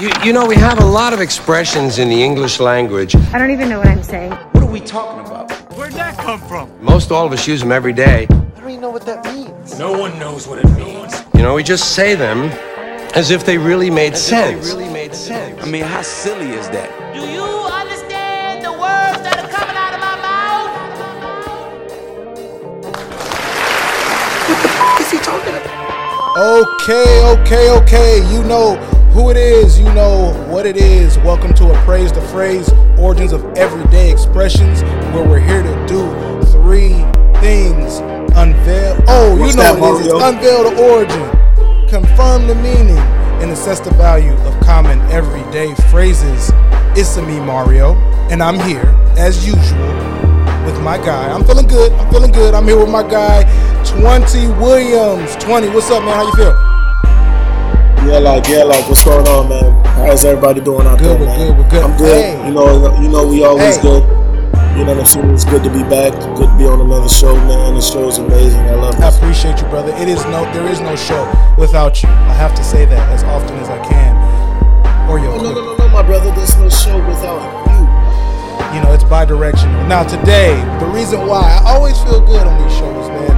You, you know, we have a lot of expressions in the English language. I don't even know what I'm saying. What are we talking about? Where'd that come from? Most all of us use them every day. I don't even know what that means. No one knows what it means. You know, we just say them as if they really made sense. If they really made sense. I mean, how silly is that? Do you understand the words that are coming out of my mouth? What is he talking about? Okay, okay, okay. You know who it is, you know what it is. Welcome to Appraise the Phrase, Origins of Everyday Expressions, where we're here to do three things. Unveil, oh, What's you know that, what it is. It's unveil the origin, confirm the meaning, and assess the value of common everyday phrases. It's a me, Mario, and I'm here, as usual, with my guy. I'm feeling good. I'm feeling good. I'm here with my guy, 20 Williams. 20, what's up, man? How you feel? Yeah, like, yeah, like, what's going on, man? How's everybody doing out Good, there, we're man? good, we're good. I'm good. Hey. You know, you know, we always Hey. good. You know what I'm saying? It's good to be back. Good to be on another show, man. The show's amazing. I love it. I appreciate you, brother. It is no, there is no show without you. I have to say that as often as I can. Or your No, no, clip. no, no, my brother. There's no show without you. You know, it's bi-directional. Now today, the reason why I always feel good on these shows, man,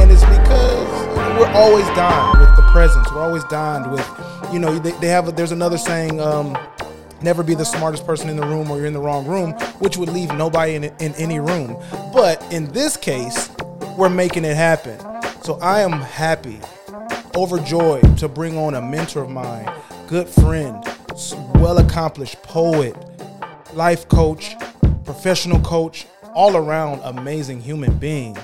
and it's because we're always dying presence. We're always dined with, you know, they, they have. A, there's another saying. Um, Never be the smartest person in the room or you're in the wrong room, which would leave nobody in, in any room. But in this case, we're making it happen. So I am happy, overjoyed to bring on a mentor of mine, good friend, well accomplished poet, life coach, professional coach, all around amazing human being.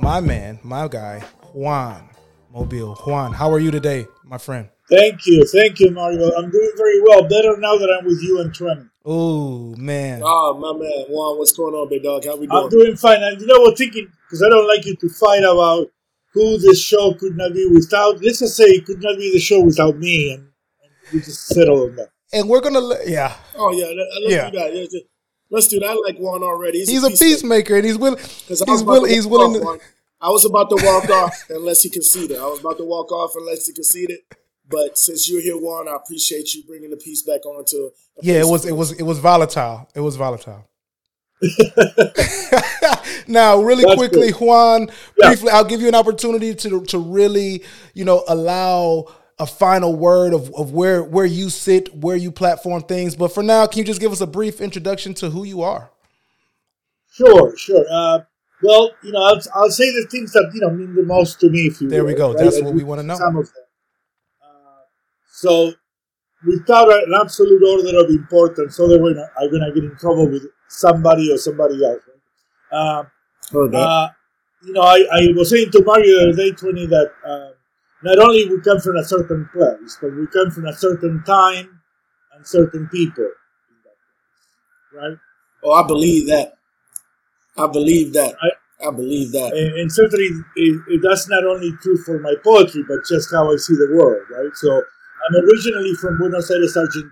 My man, my guy, Juan Mobili. Juan, how are you today, my friend? Thank you, thank you, Mario. I'm doing very well. Better now that I'm with you and Trent. Oh, man. Ah, my man, Juan, what's going on, big dog? How we doing? I'm doing? doing fine. And you know what? Thinking because I don't like you to fight about who this show could not be without. Let's just say it could not be the show without me, and, and we just settle on that. And we're gonna, let, yeah, Oh yeah, let, let's Yeah. do that. Let's do that. I like Juan already. he's a peacemaker, and he's willing. Because I was He's willing. He's willing to. I was about to walk off unless he conceded. I was about to walk off unless he conceded. But since you're here, Juan, I appreciate you bringing the piece back on to. Yeah, it was. It was. It was volatile. It was volatile. now, really That's quickly, good. Juan. Yeah. Briefly, I'll give you an opportunity to to really, you know, allow a final word of, of where where you sit, where you platform things. But for now, can you just give us a brief introduction to who you are? Sure, sure. Uh, well, you know, I'll, I'll say the things that you know mean the most to me. If you There we go. right? That's And what we wanna know. Some of them. Uh, so, without an absolute order of importance, otherwise I'm gonna get in trouble with somebody or somebody else. Right? Uh, uh, you know, I, I was saying to Mario the other day, 20, that uh, not only we come from a certain place, but we come from a certain time and certain people. Right? oh, I believe that. I believe that. I- I, believe that. and, and certainly it, it, that's not only true for my poetry, but just how I see the world, right? So I'm originally from Buenos Aires, Argentina,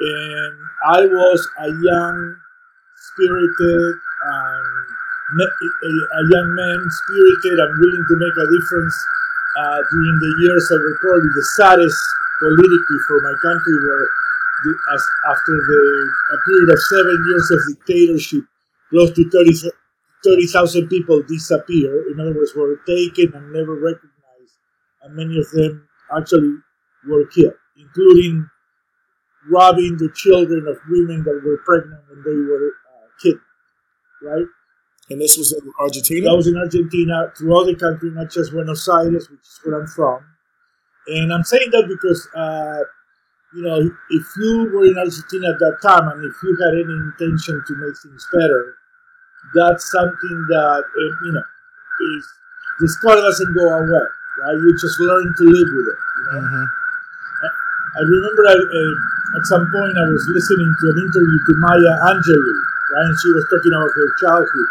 and I was a young, spirited, and a, a young man, spirited and willing to make a difference uh, during the years that were probably the saddest politically for my country, where the, as, after the a period of seven years of dictatorship, close to 30 30,000 people disappear. In other words, were taken and never recognized, and many of them actually were killed, including robbing the children of women that were pregnant when they were uh, kidnapped. Right? And this was in Argentina. That was in Argentina, throughout the country, not just Buenos Aires, which is where I'm from. And I'm saying that because, uh, you know, if you were in Argentina at that time and if you had any intention to make things better, that's something that, you know, is the scar doesn't go away, right? You just learn to live with it, you know? Mhm. I remember I, uh, at some point I was listening to an interview to Maya Angelou, right? And she was talking about her childhood.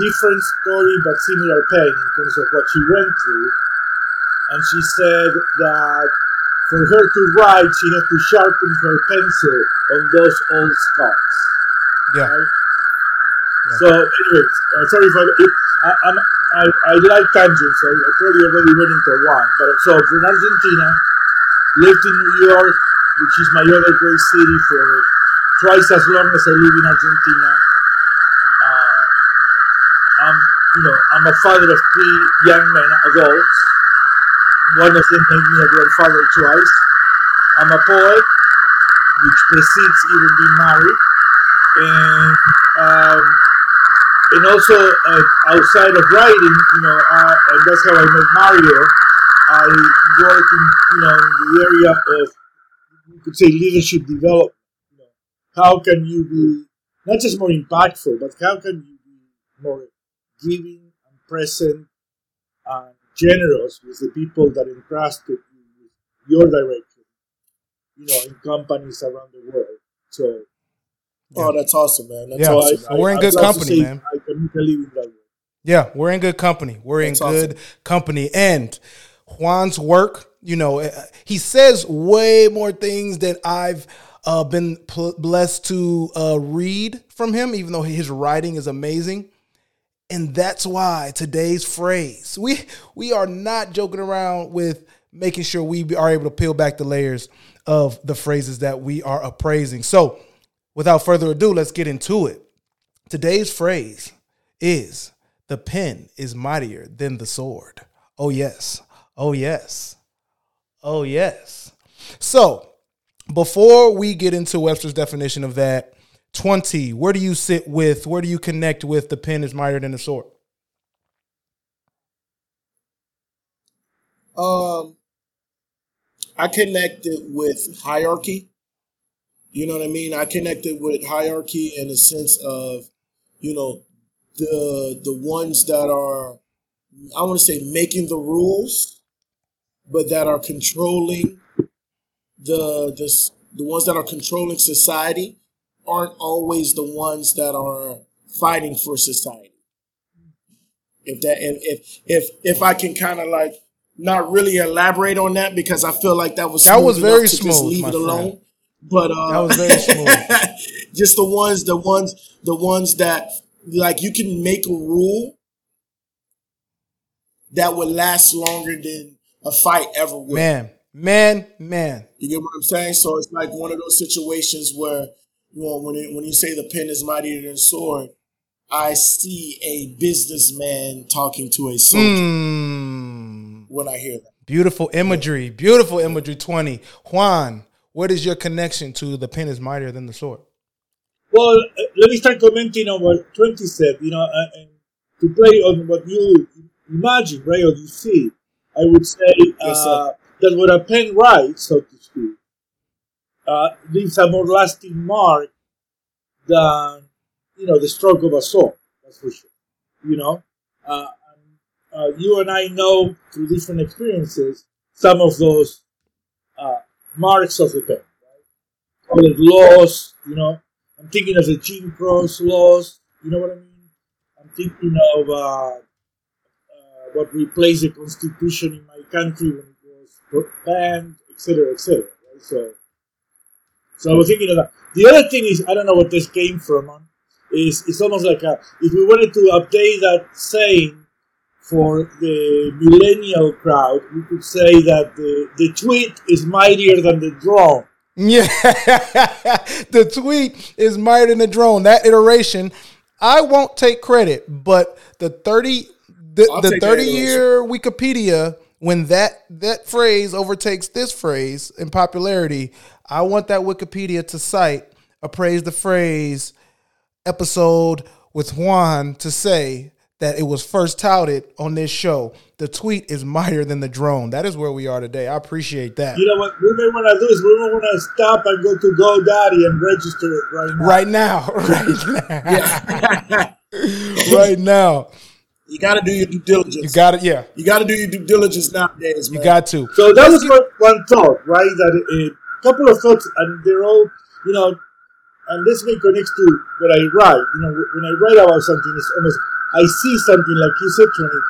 Different story, but similar pain in terms of what she went through. And she said that for her to write, she had to sharpen her pencil on those old scars. Yeah. Right? So, anyways, uh, sorry for it. I, I'm, I, I like tangents, so I probably already went into one. But so, from Argentina, lived in New York which is my other great city for twice as long as I live in Argentina. Uh, I'm, you know, I'm a father of three young men, adults. One of them made me a grandfather twice. I'm a poet, which precedes even being married, and um, and also uh, outside of writing, you know, uh, and that's how I met Mario. I work in, you know, in the area of, you could say, leadership development. You know, how can you be not just more impactful, but how can you be more giving and present and generous with the people that entrusted you with your direction, you know, in companies around the world. So, Oh, that's awesome, man. That's Yeah. awesome. So we're in I'd good love company, say man. I can live in that way. Yeah, we're in good company. We're That's in awesome. good company. And Juan's work, you know, uh, he says way more things than I've uh, been pl- blessed to uh, read from him, even though his writing is amazing. And that's why today's phrase, we we are not joking around with making sure we are able to peel back the layers of the phrases that we are appraising. So, without further ado, let's get into it. Today's phrase is the pen is mightier than the sword. Oh, yes. Oh, yes. Oh, yes. So, before we get into Webster's definition of that, 20, where do you sit with, where do you connect with the pen is mightier than the sword? Um, I connected with hierarchy. You know what I mean? I connected with hierarchy in the sense of, you know, the the ones that are, I want to say, making the rules, but that are controlling the the the ones that are controlling society aren't always the ones that are fighting for society. If that if if if, if I can kind of like not really elaborate on that because I feel like that was That was very to just smooth, leave it alone. friend. But uh, That was very smooth. just the ones, the ones, the ones that like you can make a rule that would last longer than a fight ever will. Man, man, man. You get what I'm saying? So it's like one of those situations where you know when it, when you say the pen is mightier than the sword, I see a businessman talking to a soldier Mm, when I hear that. beautiful imagery. Beautiful imagery 20. Juan, what is your connection to the pen is mightier than the sword? Well, uh, let me start commenting on what 20 said, you know, uh, and to play on what you imagine, right, or you see. I would say uh, sir. that when a pen writes, so to speak, uh, leaves a more lasting mark than, you know, the stroke of a sword, that's for sure. You know, uh, and, uh, you and I know through different experiences some of those uh, marks of the pen, right? All the laws, you know, I'm thinking of the Jim Crow laws. You know what I mean? I'm thinking of uh, uh, what replaced the constitution in my country when it was banned, etc., etc. Right? So, so I was thinking of that. The other thing is, I don't know what this came from. Is it's almost like a, if we wanted to update that saying for the millennial crowd, we could say that the, the tweet is mightier than the drone. Yeah. the tweet is mired in the drone. That iteration, I won't take credit, but the 30 the, I'll the 30 year Wikipedia when that that phrase overtakes this phrase in popularity, I want that Wikipedia to cite appraise the phrase episode with Juan to say that it was first touted on this show. The tweet is mightier than the drone. That is where we are today. I appreciate that. You know what we may want to do is we may want to stop and go to GoDaddy and register it right now. Right now, right now, right now. You got to do your due diligence. You got it. Yeah, You got to do your due diligence nowadays, man. you got to. So that was one, one thought, right? That uh, a couple of thoughts, and they're all, you know, and this may connect to what I write. You know, when I write about something, it's almost I see something like you said, Tony,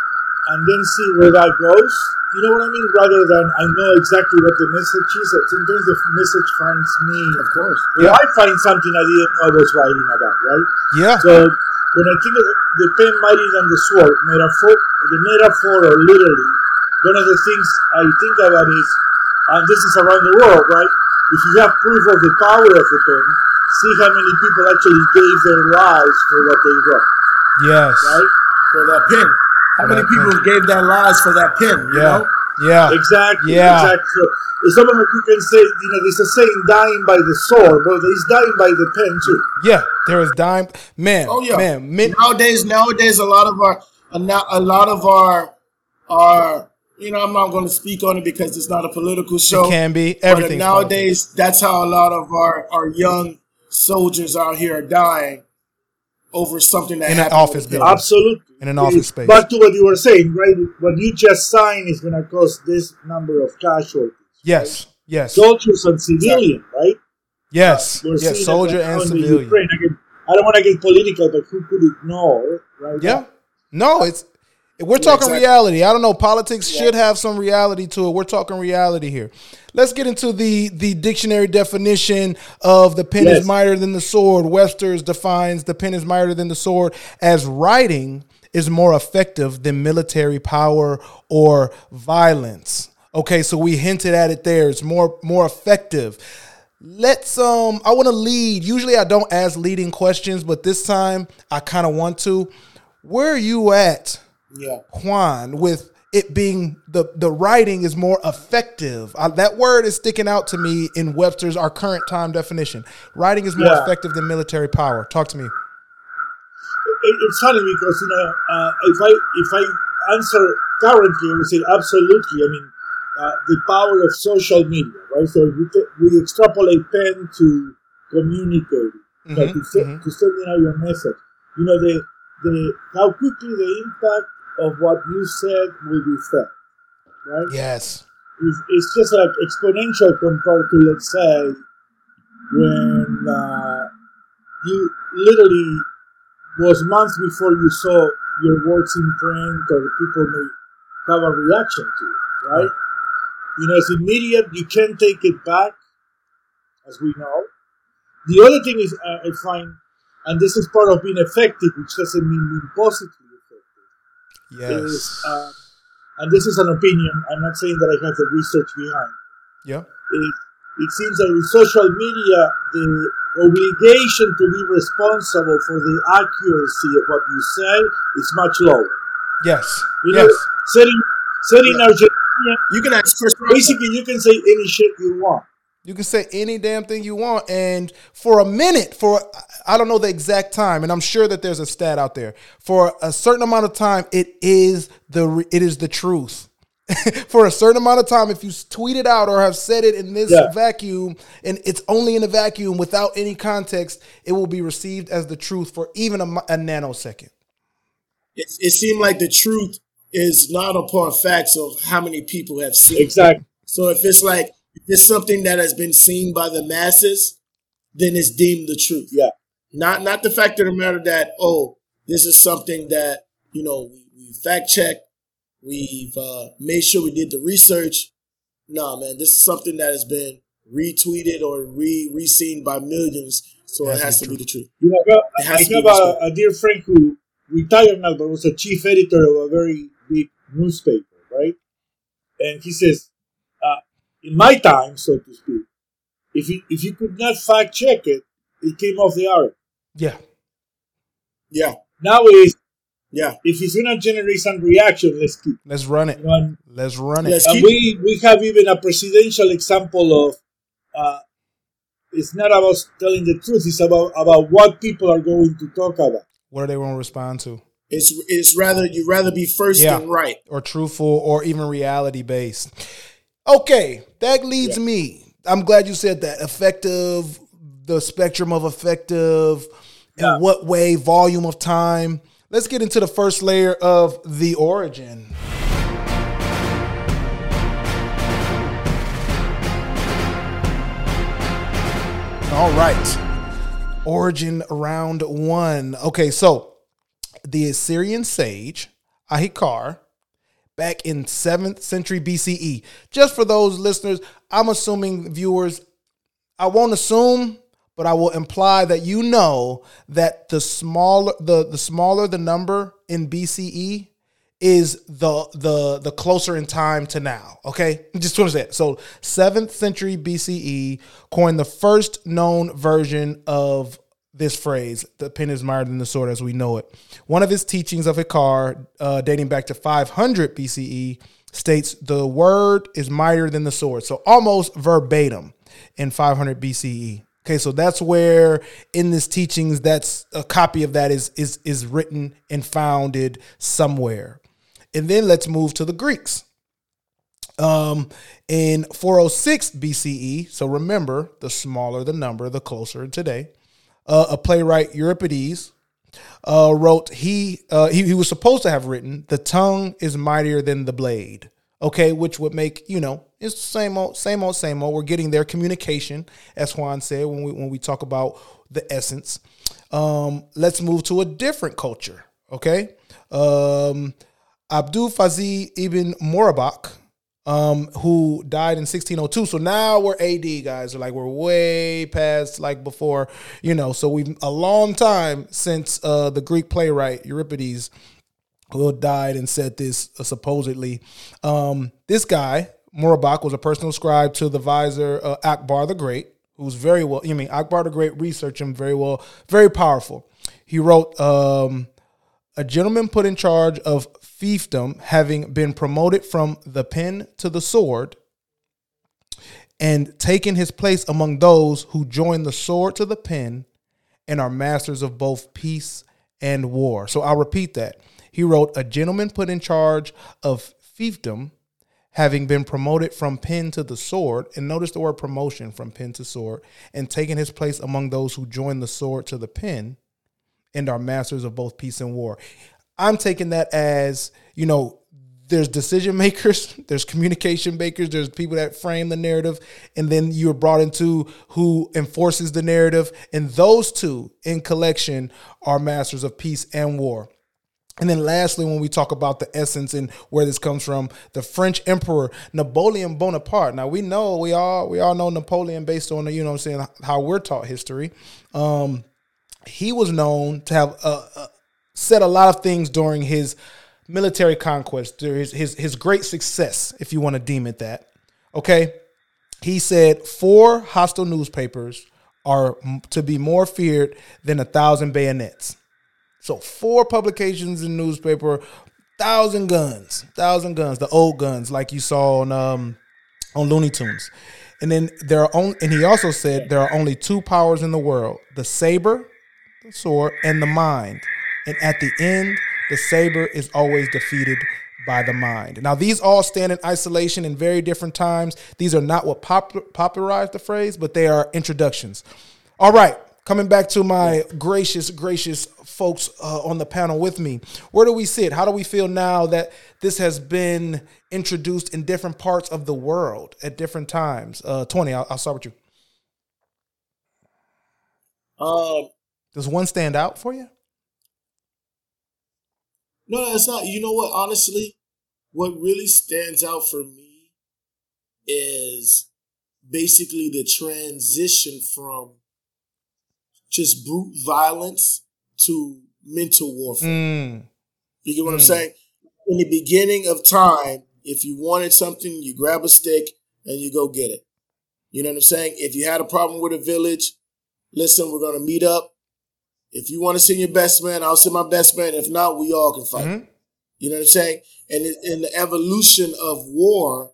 and then see where that goes. You know what I mean? Rather than I know exactly what the message is. Sometimes the message finds me. Of course. Or I find something I didn't know I was writing about, right? Yeah, So when I think of the pen mightier than the sword, metaphor, the metaphor or literally, one of the things I think about is, and this is around the world, right? if you have proof of the power of the pen, see how many people actually gave their lives for what they wrote, Yes. right? For that pin. How For many people gave their lives for that pin? You Yeah. know? Yeah. Exactly. Yeah. Exactly. So, it's someone like you can say, you know, there's a saying, dying by the sword, but he's dying by the pen too. Yeah. There is dime. Man. Oh yeah. Man. Nowadays, nowadays, a lot of our, a lot of our, our, you know, I'm not going to speak on it because it's not a political show. it can be. Everything. nowadays, that's how a lot of our, our young soldiers out here are dying over something that In an office with them. building. Absolutely. In an office space. Back to what you were saying, right? What you just signed is going to cost this number of casualties. Yes. Yes. Soldiers and civilian, right? yes. We're Yes. Soldier and in civilian. Again, I don't want to get political, but who could ignore, right? Yeah. No, it's we're talking exactly. reality. I don't know. Politics should have some reality to it. We're talking reality here. Let's get into the the dictionary definition of the pen Yes. is mightier than the sword. Webster's defines the pen is mightier than the sword as writing is more effective than military power or violence. Okay, so we hinted at it there. It's more more effective. Let's um I want to lead. Usually I don't ask leading questions, but this time I kind of want to. Where are you at, Yeah. Juan, with it being the the writing is more effective? Uh, that word is sticking out to me in Webster's our current time definition. Writing is more Yeah. effective than military power. Talk to me. It, it's funny because you know uh, if I if I answer currently, I would say absolutely. I mean, uh, the power of social media, right? So we we extrapolate pen to communicate, like to, se- mhm. to sending out your message. You know the the how quickly the impact of what you said will be felt, right? Yes. It's, it's just like exponential compared to let's say when uh, you literally was months before you saw your words in print or people may have a reaction to it, right? You know, it's immediate. You can't take it back, as we know. The other thing is, uh, I find, and this is part of being effective, which doesn't mean being positively effective, is, Yes. uh, and this is an opinion. I'm not saying that I have the research behind yeah. it, it seems that with social media, the obligation to be responsible for the accuracy of what you say is much lower. Yes. You yes. know, setting, setting Argentina, You can ask Rock. basically, you can say any shit you want. You can say any damn thing you want, and for a minute, for I don't know the exact time, and I'm sure that there's a stat out there. For a certain amount of time, it is the it is the truth. for a certain amount of time, if you tweet it out or have said it in this Yeah. vacuum, and it's only in a vacuum without any context, it will be received as the truth for even a, a nanosecond. it, it seemed like the truth is not upon facts of how many people have seen. it. Exactly. So if it's like if it's something that has been seen by the masses, then it's deemed the truth. Yeah. Not not the fact of the matter that oh this is something that you know we, we fact checked, we've uh, made sure we did the research. Nah, man, this is something that has been retweeted or re re-seen by millions, so it has to be the truth. You know, I It has I to be have respected. a, a dear friend who retired now, but was a chief editor of a very big newspaper, right? And he says, in my time, so to speak, if you, if you could not fact check it, it came off the air. Yeah, Yeah, Now is yeah. if it's gonna generate some reaction, let's keep. let's run it. You know, and, Let's run it. Let's and we we have even a presidential example of. Uh, it's not about telling the truth; it's about about what people are going to talk about. What are they going to respond to? It's it's rather you rather be first Yeah. than right. or truthful or even reality based. Okay, that leads me. I'm glad you said that. Effective, the spectrum of effective, Yeah. in what way, volume of time. Let's get into the first layer of the origin. All right. Origin round one. Okay, so the Assyrian sage, Ahikar, back in 7th century BCE. Just for those listeners, I'm assuming viewers, I won't assume, but I will imply that you know that the smaller the, the smaller the number in BCE, is the the the closer in time to now. Okay, just to understand. So, seventh century BCE coined the first known version of this phrase: "The pen is mightier than the sword," as we know it. One of his teachings of Hikar, uh, dating back to 500 BCE, states the word is mightier than the sword. So, almost verbatim in 500 BCE. Okay, so that's where in this teachings, that's a copy of that is is is written and founded somewhere. And then let's move to the Greeks. Um, in 406 BCE, so remember, the smaller the number, the closer today. Uh, a playwright Euripides uh, wrote he, uh, he he was supposed to have written the tongue is mightier than the blade. Okay, which would make you know it's the same old, same old, same old. We're getting their communication, as Juan said when we when we talk about the essence. Um, let's move to a different culture. Okay, um, Abdul Fazi ibn Morabak, um, who died in 1602. So now we're AD guys. Like we're way past like before, you know. So we've a long time since uh, the Greek playwright Euripides who died and said this uh, supposedly. Um, this guy, Murabak, was a personal scribe to the vizier uh, Akbar the Great, who's very well, you mean Akbar the Great researched him very well, very powerful. He wrote, um, a gentleman put in charge of fiefdom, having been promoted from the pen to the sword, and taken his place among those who join the sword to the pen and are masters of both peace and war. So I'll repeat that. He wrote, A gentleman put in charge of fiefdom, having been promoted from pen to the sword, and notice the word promotion from pen to sword, and taken his place among those who join the sword to the pen and are masters of both peace and war. I'm taking that as, you know, there's decision makers, there's communication makers, there's people that frame the narrative, and then you're brought into who enforces the narrative. And those two in collection are masters of peace and war. And then lastly, when we talk about the essence and where this comes from, the French Emperor Napoleon Bonaparte. Now we know we all we all know Napoleon based on you know I'm saying how we're taught history. Um, he was known to have uh, uh, said a lot of things during his military conquest, his, his his great success, if you want to deem it that. Okay, he said four hostile newspapers are to be more feared than a thousand bayonets. So four publications in newspaper, thousand guns, thousand guns, the old guns like you saw on um, on Looney Tunes. And then there are only, and he also said there are only two powers in the world: the saber, the sword, and the mind. And at the end, the saber is always defeated by the mind. Now, these all stand in isolation in very different times. These are not what pop- popularized the phrase, but they are introductions. All right, coming back to my gracious, gracious folks uh, on the panel with me. Where do we sit? How do we feel now that this has been introduced in different parts of the world at different times? Uh, 20, I'll, I'll start with you. Um, Does one stand out for you? No, no, it's not. You know what? Honestly, what really stands out for me is basically the transition from just brute violence to mental warfare. Mm. You get what I'm Mm. saying? In the beginning of time, if you wanted something, you grab a stick and you go get it. You know what I'm saying? If you had a problem with a village, listen, we're gonna meet up. If you want to send your best man, I'll send my best man. If not, we all can fight. Mhm. You know what I'm saying? And in the evolution of war,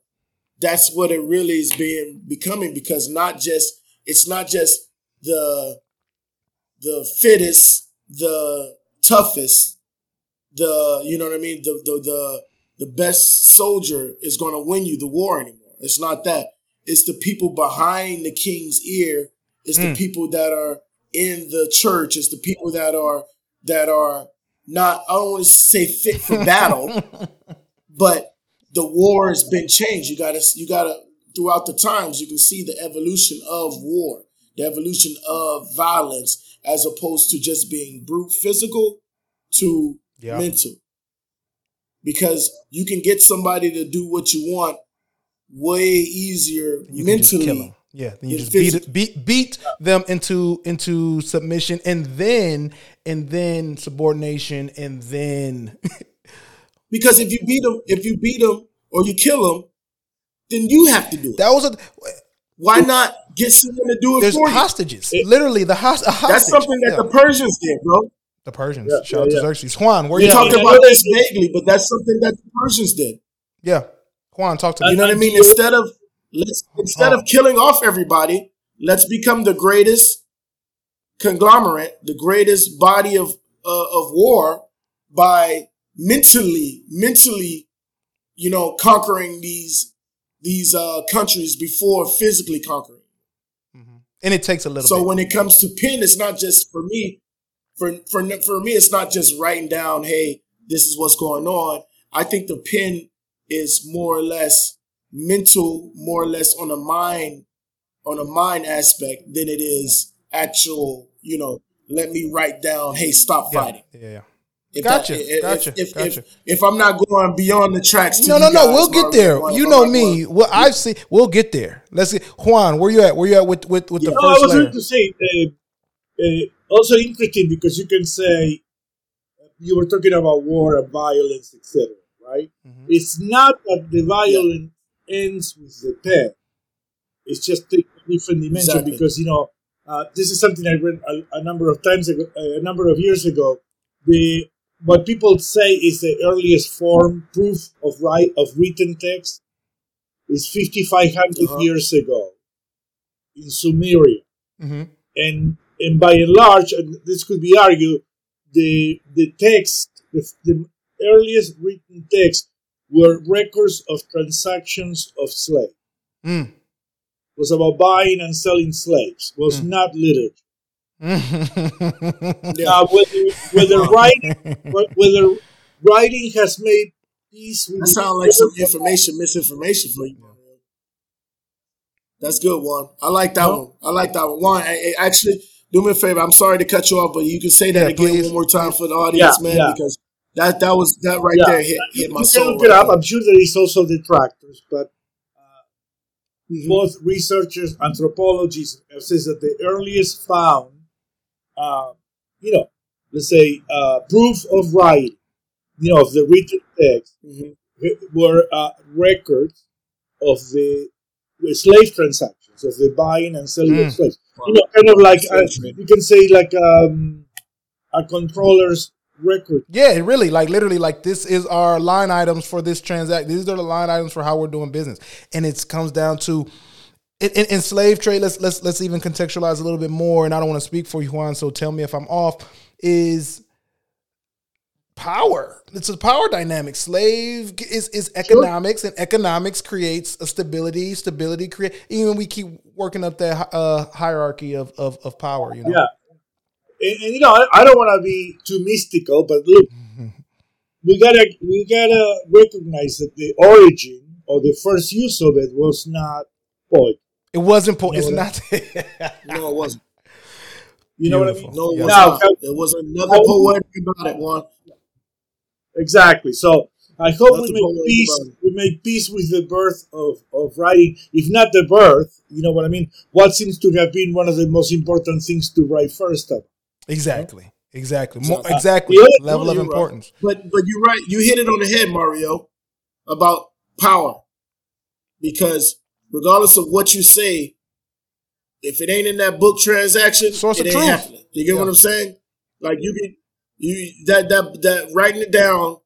that's what it really is being becoming because not just it's not just the the fittest, the toughest, the you know what I mean, the the the, the best soldier is going to win you the war anymore. It's not that. It's the people behind the king's ear. It's the Mm. people that are in the church. It's the people that are that are not. I don't want to say fit for battle, but the war has been changed. You gotta you gotta throughout the times you can see the evolution of war, the evolution of violence, as opposed to just being brute physical to Yeah. mental. Because you can get somebody to do what you want way easier You can just kill mentally. 'Em. Yeah, then you than just beat, beat beat them into into submission, and then and then subordination, and then Because if you beat them, if you beat them or you kill them, then you have to do it. That was a. Why not get someone to do it There's for you? hostages. Literally, the host, a hostage. That's something that Yeah. the Persians did, bro. the Persians. Yeah, Shout out yeah, to yeah. Xerxes. Juan, where We you talked at? about this vaguely, but that's something that the Persians did. Yeah, Juan, talk to You know what I mean? Instead of let's instead of killing off everybody, let's become the greatest conglomerate, the greatest body of uh, of war by mentally, mentally, you know, conquering these these uh, countries before physically conquering. Mm-hmm. and it takes a little So bit. when it comes to pen, it's not just for me. For for for me, it's not just writing down, "Hey, this is what's going on." I think the pen is more or less mental, more or less on a mind, on a mind aspect than it is actual. You know, let me write down, "Hey, stop yeah, fighting." yeah, yeah. If Gotcha, that- if, gotcha, If, gotcha. If, if I'm not going beyond the tracks, to No, no, no. guys, We'll get there. Juan, You know me. going- Well, I've seen. We'll get there. Let's get Juan. Where you at? Where you at with with with the No, I first was going to say uh, uh, also interesting because you can say you were talking about war and violence, etc. Right? Mhm. It's not that the violence ends with the pair. It's just a different dimension Exactly. because you know uh, this is something I read a, a number of times ago, a number of years ago. The what people say is the earliest form proof of right of written text is 5500 Uh-huh. years ago in Sumeria Mhm. and and by and large, and this could be argued, the the text, the, the earliest written text, were records of transactions of slaves. Mm. Was about buying and selling slaves. Was not literature. Now, whether whether writing whether writing has made peace with That sounds like some information, misinformation for you. That's good, one. I like that one. I like that one. One, I, I- actually, do me a favor. I'm sorry to cut you off, but you can say that Yeah, again please. one more time for the audience, Yeah, man, yeah. because that that was that right Yeah. there hit you, hit my you soul. can look it up. there. I'm sure there is also detractors, but Mhm. both researchers, anthropologists, says that the earliest found, uh, you know, let's say uh, proof of writing, you know, of the written text, Mhm. were uh, records of the, the slave transactions, of the buying and selling Mm. of slaves. You know, kind of like uh, trade. you can say like um, a controller's record. Yeah, really, like literally, like this is our line items for this transact. These are the line items for how we're doing business, and it comes down to in, in, slave trade. Let's let's let's even contextualize a little bit more. And I don't want to speak for you, Juan. So tell me if I'm off. Is power? It's a power dynamic. Slave is is economics, and economics creates a stability. Stability create. Even we keep working up that uh, hierarchy of, of of power. You know. Yeah. And, and, you know, I, I don't want to be too mystical, but look, we gotta we gotta recognize that the origin or the first use of it was not poetry. It wasn't. poetry. You it's not. No, it wasn't. You know what I Beautiful. mean? No, it Yeah. was Now, not. There was another poetic about it, one. Exactly. So I hope That's we make peace. We make peace with the birth of, of writing. If not the birth, you know what I mean. What seems to have been one of the most important things to write first of. Exactly. Exactly. More, Exactly. exactly. Yeah, Level no, of you're right. importance. But but you're right. You hit it on the head, Mario, about power. Because regardless of what you say, if it ain't in that book transaction, Source it of ain't truth. happening. You get Yeah. what I'm saying? Like you can you that that that writing it down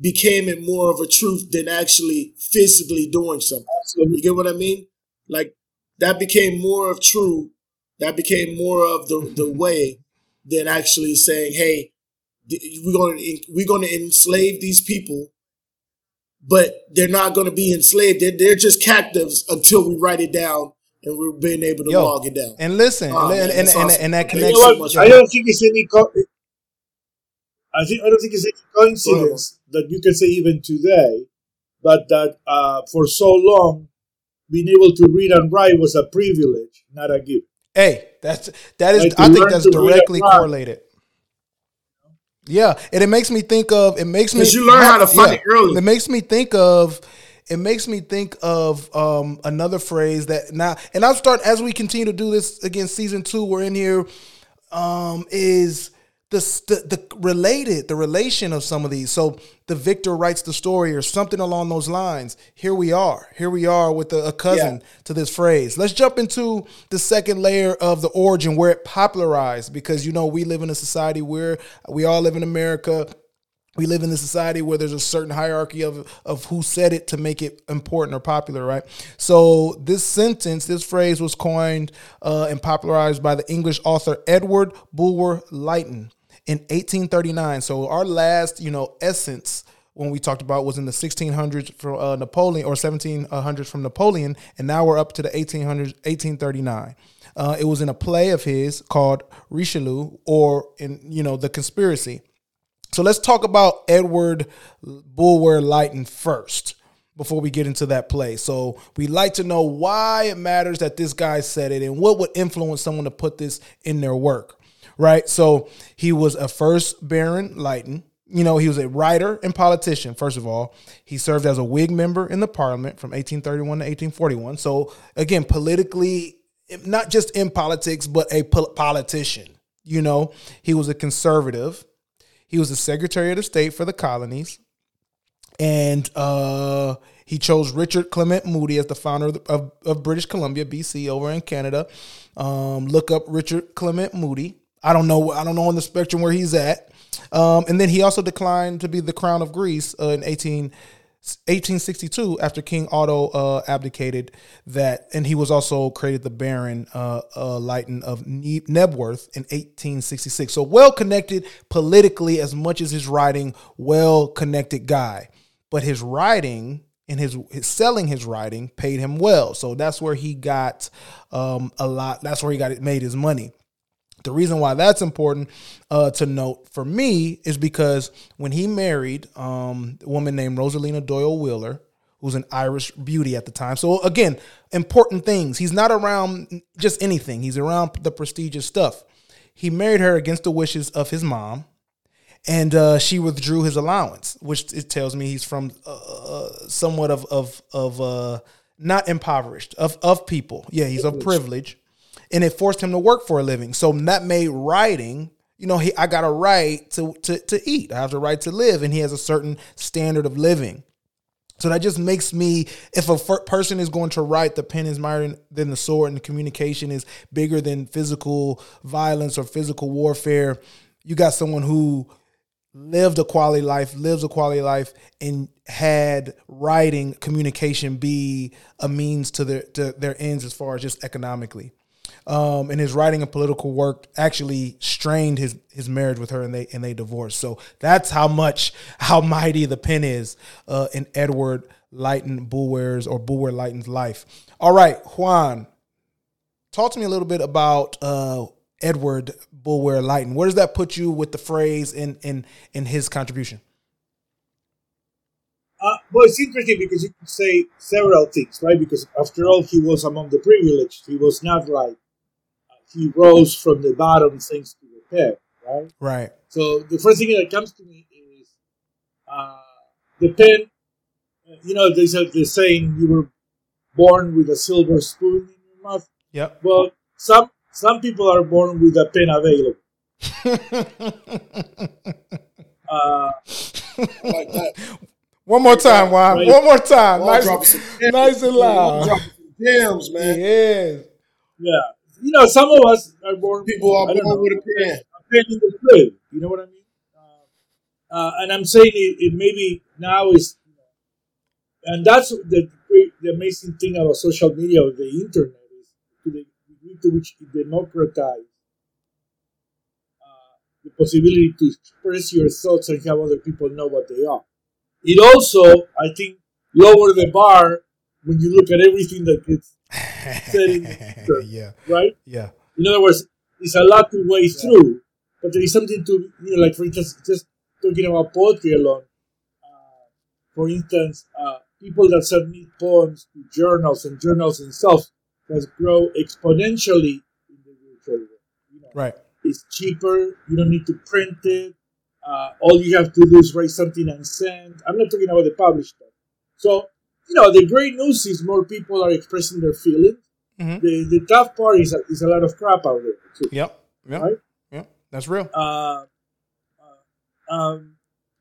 became it more of a truth than actually physically doing something. You get what I mean? Like that became more of true. That became more of the the way than actually saying, "Hey, we're going to we're going to enslave these people." But they're not going to be enslaved. They're, they're just captives until we write it down and we're being able to Yo, log it down. And listen, Oh, and, man, and, that's and, awesome. and that You You know so I don't think it's any. Co- I think I don't think it's any coincidence that you can say even today, but that uh, for so long, being able to read and write was a privilege, not a gift. Hey, that's that is. Like I think that's to read and directly correlated. Yeah, and it makes me think of. It makes me. you learn how to find it early. It makes me think of. It makes me think of um, another phrase that now, and I'll start as we continue to do this again. Season two, we're in here. Um, is the, the the related the relation of some of these. So the victor writes the story or something along those lines. Here we are. Here we are with a, a cousin Yeah. to this phrase. Let's jump into the second layer of the origin where it popularized because you know we live in a society where we all live in America. We live in a society where there's a certain hierarchy of of who said it to make it important or popular, right? So this sentence, this phrase was coined uh, and popularized by the English author Edward Bulwer Lytton in 1839. So our last, you know, essence when we talked about was in the 1600s from uh, Napoleon or 1700s from Napoleon, and now we're up to the 1800s, 1839. Uh, it was in a play of his called Richelieu, or in you know the conspiracy. So let's talk about Edward Bulwer Lytton first before we get into that play. So we'd like to know why it matters that this guy said it and what would influence someone to put this in their work, right? So he was a first Baron Lytton. You know, he was a writer and politician, first of all. He served as a Whig member in the parliament from 1831 to 1841. So again, politically, not just in politics, but a pol- politician. You know, he was a conservative. He was the Secretary of the State for the colonies, and uh, he chose Richard Clement Moody as the founder of, of, of British Columbia, BC, over in Canada. Um, look up Richard Clement Moody. I don't know. I don't know on the spectrum where he's at. Um, and then he also declined to be the crown of Greece uh, in 18, 1862 after King Otto uh, abdicated that, and he was also created the Baron uh, uh, Lytton of ne- Knebworth in 1866. So well connected politically as much as his writing, well connected guy. But his writing and his, his selling his writing paid him well. So that's where he got um, a lot. That's where he got it made his money. The reason why that's important uh, to note for me is because when he married um, a woman named Rosalina Doyle Wheeler, who's an Irish beauty at the time. So again, important things. He's not around just anything. He's around the prestigious stuff. He married her against the wishes of his mom, and uh, she withdrew his allowance, which it tells me he's from uh, somewhat of of of uh, not impoverished of of people. Yeah, he's of privilege and it forced him to work for a living. So that made writing, you know, he I got a right to to to eat. I have the right to live, and he has a certain standard of living. So that just makes me, if a person is going to write, the pen is mightier than the sword, and the communication is bigger than physical violence or physical warfare. You got someone who lived a quality life, lives a quality life, and had writing communication be a means to their to their ends as far as just economically um, and his writing and political work actually strained his his marriage with her, and they and they divorced. So that's how much how mighty the pen is uh, in Edward Lytton Bulwer's or Bulwer Lytton's life. All right, Juan, talk to me a little bit about uh, Edward Bulwer Lytton. Where does that put you with the phrase in in in his contribution? Uh, well, it's interesting because you could say several things, right? Because after all, he was among the privileged. He was not like he rose from the bottom thanks to the pen, right? Right. So the first thing that comes to me is uh, the pen. You know, there's a, the saying you were born with a silver spoon in your mouth. Yep. Well, some some people are born with a pen available. Uh, like that. One more time, Juan. Right. One more time. Nice, dropping some gems. nice and loud. gems, man. Yes. yeah, you know, some of us are born. People are I don't born know, with a pen. a pen in. You know what I mean? Uh, uh, and I'm saying it, it maybe now is, and that's the great, the amazing thing about social media or the internet is to the degree to which it democratizes uh, the possibility to express your thoughts and have other people know what they are. It also, I think, lower the bar when you look at everything that gets yeah. right? Yeah. In other words, it's a lot to wade through, but there is something to, you know, like for instance, just talking about poetry alone. Uh, for instance, uh, people that submit poems to journals and journals themselves has grown exponentially in the virtual world. You know, Right. It's cheaper. You don't need to print it. Uh, all you have to do is write something and send. I'm not talking about the published stuff. So, you know, the great news is more people are expressing their feelings. Mhm. The, the tough part is, is a lot of crap out there. Too. Yep. Yep. Right? Yep. That's real. Uh, um,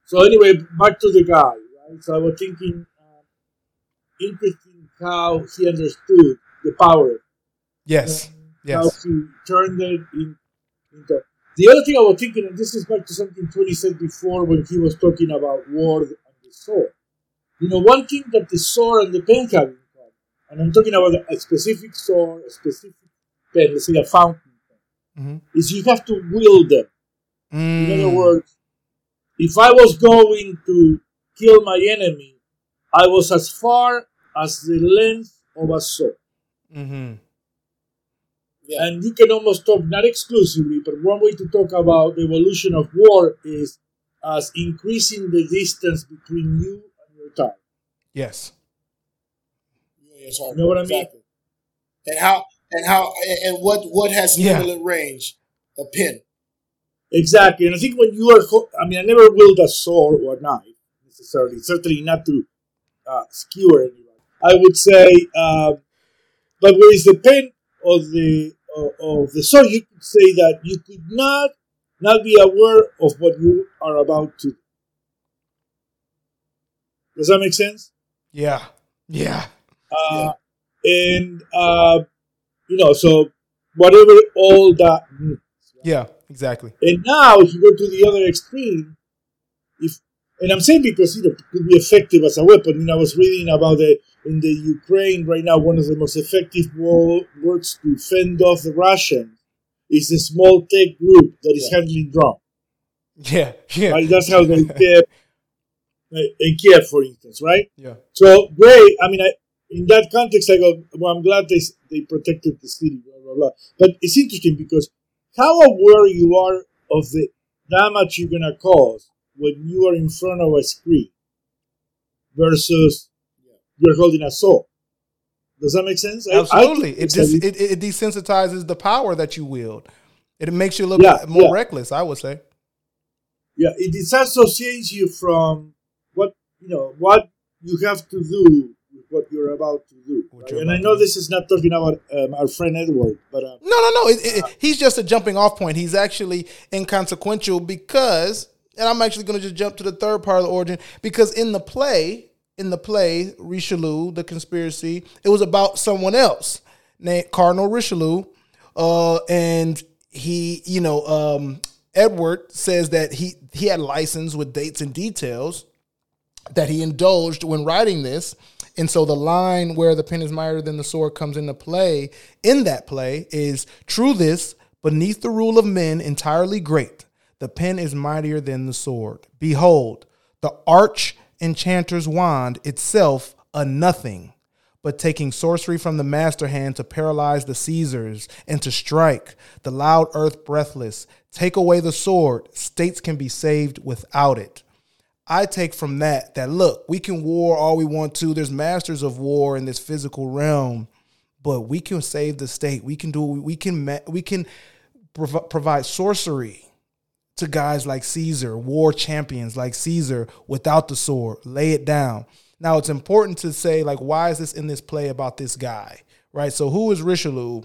so anyway, back to the guy. Right? So I was thinking, um, interesting how he understood the power. Yes. yes. How he turned it in, into. The other thing I was thinking, and this is back to something Tony said before when he was talking about war and the sword. You know, one thing that the sword and the pain have in common, and I'm talking about a specific sword, a specific pain, let's say a fountain pen, Mhm. is you have to wield them. In other Mm. words, if I was going to kill my enemy, I was as far as the length of a sword. Mhm. Yeah. And you can almost talk, not exclusively, but one way to talk about the evolution of war is as increasing the distance between you and your target. Yes. Yeah. You know what I mean? Exactly. And how and how and- and what what has Yeah. limited range? A pin. Exactly. And I think when you are, I mean, I never wield a sword or a knife necessarily, certainly not to uh, skewer anyone. I would say, uh, but with the pen of the of, of the sword, you could say that you could not not be aware of what you are about to. Does that make sense? Yeah. Yeah. Uh, and uh, you know, so whatever all that means. Yeah. Exactly. And now, if you go to the other extreme, if and I'm saying because you know it could be effective as a weapon. You know, I was reading about the in the Ukraine right now. One of the most effective wo- words to fend off the Russians is the small tech group that is handling drones. Yeah. Yeah. Right? That's how they uh, in Kiev, for instance, right? Yeah. So great. I mean, I, in that context, I go, well, I'm glad they they protected the city, blah blah blah. But it's interesting because how aware you are of the damage you're gonna cause when you are in front of a screen versus you're holding a sword. Does that make sense? I- I Absolutely. It it, it desensitizes the power that you wield. It makes you look Yeah, more yeah. reckless, I would say. yeah, it disassociates you from you know what you have to do with what you're about to do. Right? you're And I know to this is not talking about um, our friend Edward, but uh, No, no, no. It, it, he's just a jumping off point. He's actually inconsequential because, and I'm actually going to just jump to the third part of the origin because in the play, in the play Richelieu, the conspiracy, it was about someone else named Cardinal Richelieu, uh, and he, you know, um, Edward says that he he had license with dates and details that he indulged when writing this. And so the line where the pen is mightier than the sword comes into play in that play is true this, beneath the rule of men entirely great, the pen is mightier than the sword. Behold, the arch enchanter's wand itself a nothing, but taking sorcery from the master hand to paralyze the Caesars and to strike the loud earth breathless, take away the sword, states can be saved without it. I take from that that look, we can war all we want to. There's masters of war in this physical realm, but we can save the state. We can do we can we can prov- provide sorcery to guys like Caesar, war champions like Caesar without the sword. Lay it down. Now it's important to say like why is this in this play about this guy? Right? So who is Richelieu?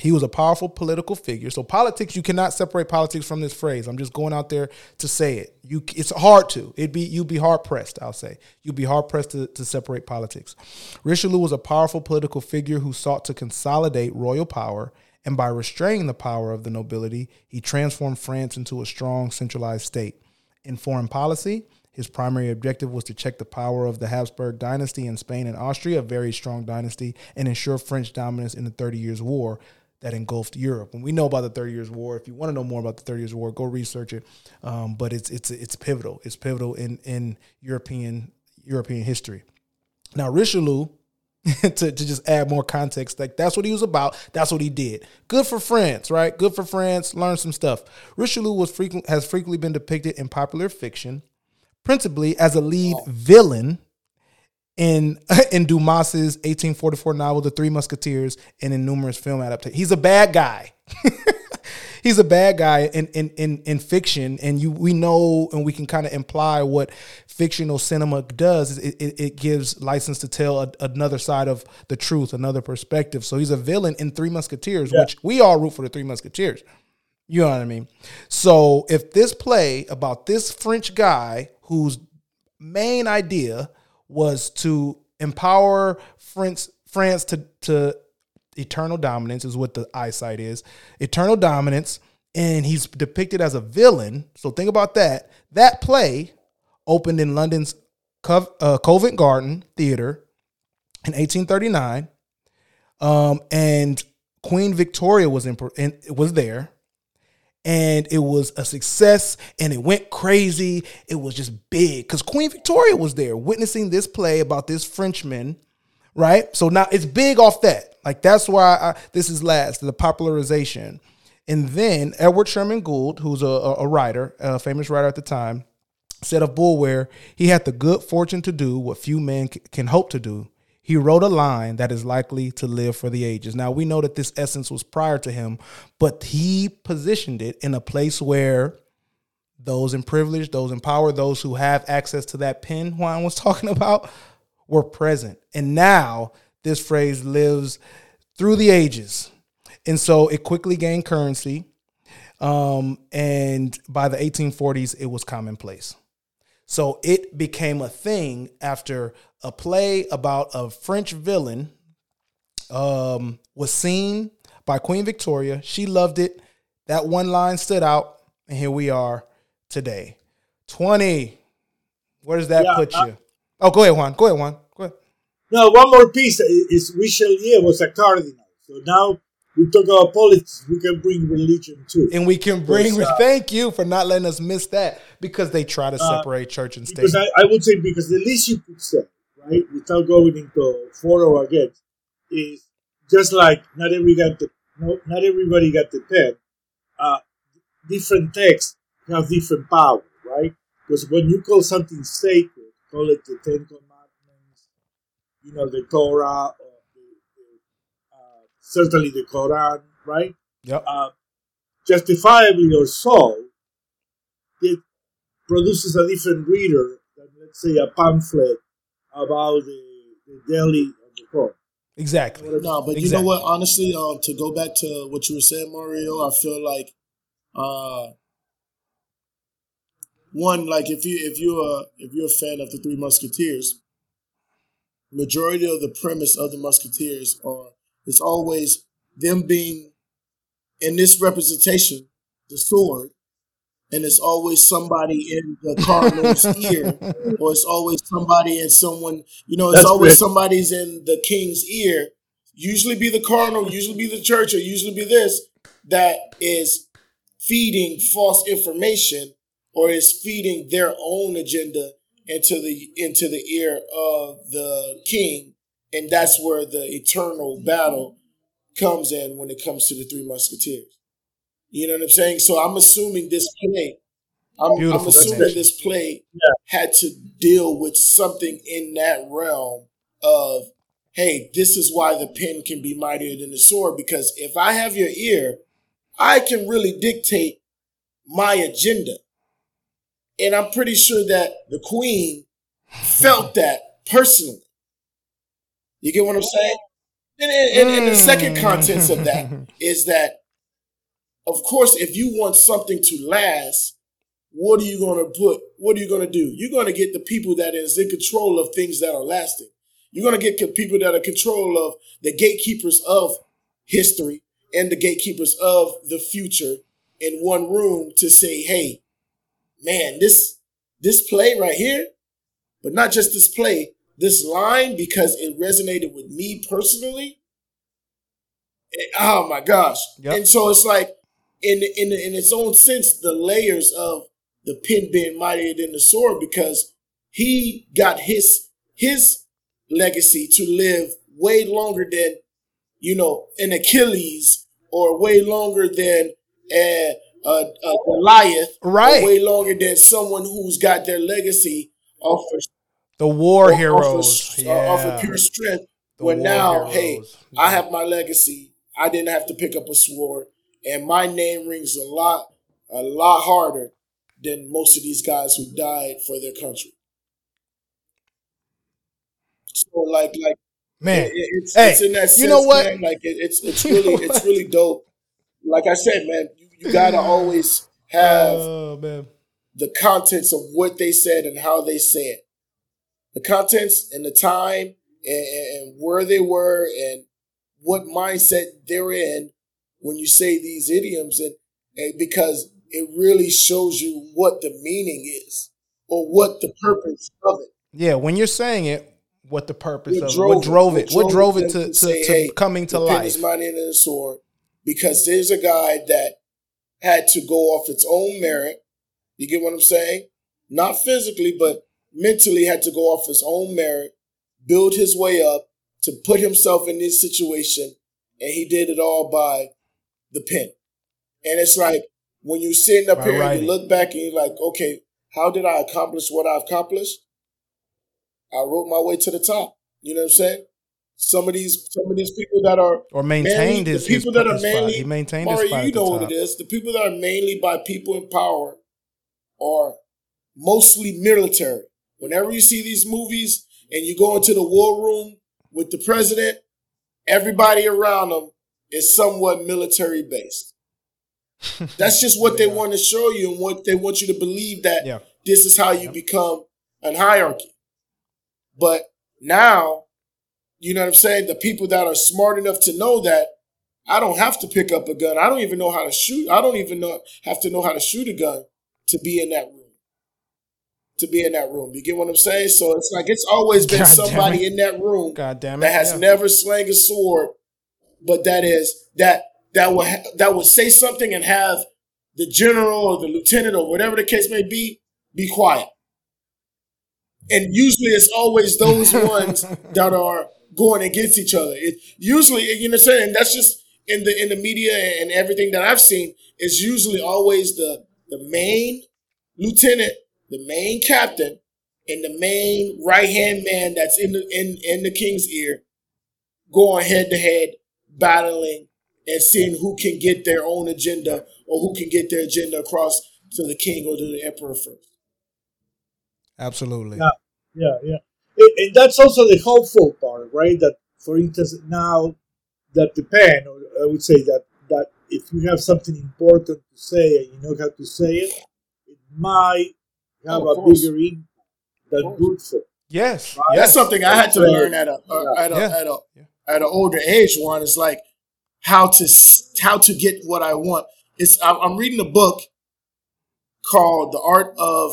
He was a powerful political figure. So politics, you cannot separate politics from this phrase. I'm just going out there to say it. You, it's hard to. It'd be you'd be hard pressed. I'll say you'd be hard pressed to, to separate politics. Richelieu was a powerful political figure who sought to consolidate royal power, and by restraining the power of the nobility, he transformed France into a strong centralized state. In foreign policy, his primary objective was to check the power of the Habsburg dynasty in Spain and Austria, a very strong dynasty, and ensure French dominance in the Thirty Years' War that engulfed Europe. And we know about the Thirty Years' War. If you want to know more about the Thirty Years' War, go research it. Um, but it's it's it's pivotal. It's pivotal in in European European history. Now Richelieu, to, to just add more context, like that's what he was about. That's what he did. Good for France, right? Good for France. Learn some stuff. Richelieu was frequent has frequently been depicted in popular fiction, principally as a lead villain in in Dumas's 1844 novel The Three Musketeers and in numerous film adaptations. He's a bad guy. He's a bad guy in, in in in fiction, and you we know and we can kind of imply what fictional cinema does. is It, it, it gives license to tell a, another side of the truth, another perspective. So he's a villain in Three Musketeers, Yeah. which we all root for the Three Musketeers. You know what I mean? So if this play about this French guy whose main idea was to empower France France to to eternal dominance is what the eyesight is. Eternal dominance and he's depicted as a villain. So think about that. That play opened in London's uh, Covent Garden Theater in 1839. Um, and Queen Victoria was in, in was there and it was a success and it went crazy. It was just big because Queen Victoria was there witnessing this play about this Frenchman, right? So now it's big off that. Like that's why I, this is last the popularization. And then Edward Sherman Gould, who's a, a writer, a famous writer at the time, said of Bulwer, he had the good fortune to do what few men can hope to do he wrote a line that is likely to live for the ages. Now, we know that this essence was prior to him, but he positioned it in a place where those in privilege, those in power, those who have access to that pen Juan was talking about were present. And now this phrase lives through the ages. And so it quickly gained currency. Um, and by the 1840s, it was commonplace. So it became a thing after a play about a French villain um, was seen by Queen Victoria. She loved it. That one line stood out, and here we are today. 20. Where does that Yeah, put uh, you? Oh, go ahead, Juan. Go ahead, Juan. Go ahead. No, one more piece is Richelieu was a cardinal. So now we talk about politics, we can bring religion too. And we can bring, Yes, uh, thank you for not letting us miss that because they try to Uh, separate church and state. Because I, I would say because the least you could say, right, without going into for or against, is just like not every got the no, not everybody got the pen. Uh, different texts have different power, right? Because when you call something sacred, call it the Ten Commandments, you know, the Torah, or the, the, uh, certainly the Quran, right? yep. uh, justifiably or so, it produces a different reader than, let's say, a pamphlet about the, the daily of the court. exactly. No, but you know what? Honestly, um, to go back to what you were saying, Mario, I feel like, uh, one like if you if you're a if you're a fan of the Three Musketeers, majority of the premise of the Musketeers are it's always them being in this representation, the sword, and it's always somebody in the cardinal's ear, or it's always somebody in someone, you know, it's That's always great. somebody's in the king's ear. Usually be the cardinal, usually be the church, or usually be this that is feeding false information or is feeding their own agenda into the into the ear of the king, and that's where the eternal battle comes in when it comes to the three musketeers. You know what I'm saying? So I'm assuming this play. I'm, I'm assuming this play had to deal with something in that realm of, hey, this is why the pen can be mightier than the sword. Because if I have your ear, I can really dictate my agenda. And I'm pretty sure that the queen felt that personally. You get what I'm saying? And, and, and the second contents of that is that, of course, if you want something to last, what are you going to put? What are you going to do? You're going to get the people that is in control of things that are lasting. You're going to get people that are in control of the gatekeepers of history and the gatekeepers of the future in one room to say, hey, man, this this play right here, but not just this play, this line because it resonated with me personally. Eh, Oh my gosh! Yep. And so it's like, in in in its own sense, the layers of the pen being mightier than the sword because he got his his legacy to live way longer than you know an Achilles or way longer than a, a, a Goliath, Right. way longer than someone who's got their legacy off of The war off of- heroes. Uh, off yeah. of pure strength. The war now, hey, heroes. I have my legacy. I didn't have to pick up a sword, and my name rings a lot, a lot harder than most of these guys who died for their country. So, like, like Man, it- it's, hey, it's in that sense, you know what? man, like it, it's it's really it's really dope. Like I said, man, you, you got to always have Oh man. the contents of what they said and how they said. It, the contents and the time and, and where they were and what mindset they're in when you say these idioms and, and because it really shows you what the meaning is or what the purpose of it. Yeah, when you're saying it, what the purpose What of it, what drove it? what drove it to, to, say, to hey, coming to life. is mighty and the sword because there's a guy that had to go off its own merit. You get what I'm saying? Not physically, but mentally had to go off his own merit, build his way up to put himself in this situation, and he did it all by the pen. And it's like when you're sitting up here and you look back and you're like, okay, how did I accomplish what I accomplished? I wrote my way to the top. You know what I'm saying? Some of these, some of these people that are or maintained mainly- his, the his, people that are his spot. mainly He maintained his spot you know what it is. The people that are mainly by people in power are mostly military. Whenever you see these movies and you go into the war room with the president, everybody around them is somewhat military based. That's just what they want to show you and what they want you to believe that Yeah. this is how you become an hierarchy. But now, you know what I'm saying? The people that are smart enough to know that I don't have to pick up a gun. I don't even know how to shoot. I don't even know have to know how to shoot a gun to be in that room. To be in that room. You get what I'm saying? So it's like it's always been God somebody in that room God damn it. that has yeah. never slang a sword, but that is that that will ha- that would say something and have the general or the lieutenant or whatever the case may be be quiet. And usually it's always those ones that are going against each other. It usually you know what I'm saying. That's just in the in the media and everything that I've seen. It's usually always the the main lieutenant, the main captain, and the main right hand man that's in the in in the king's ear going head to head, battling and seeing who can get their own agenda or who can get their agenda across to the king or to the emperor first. Absolutely. Yeah. Yeah, yeah. And, and that's also the hopeful part, right? That, for instance, now that the pen, or I would say that that if you have something important to say and you know how to say it, it might have Oh, a course. bigger impact than course. brute force. Yes. That's something I had to Right. learn at a, uh, at a Yeah. at a Yeah. At an older age. One is like how to how to get what I want. It's I'm I'm reading a book called The Art of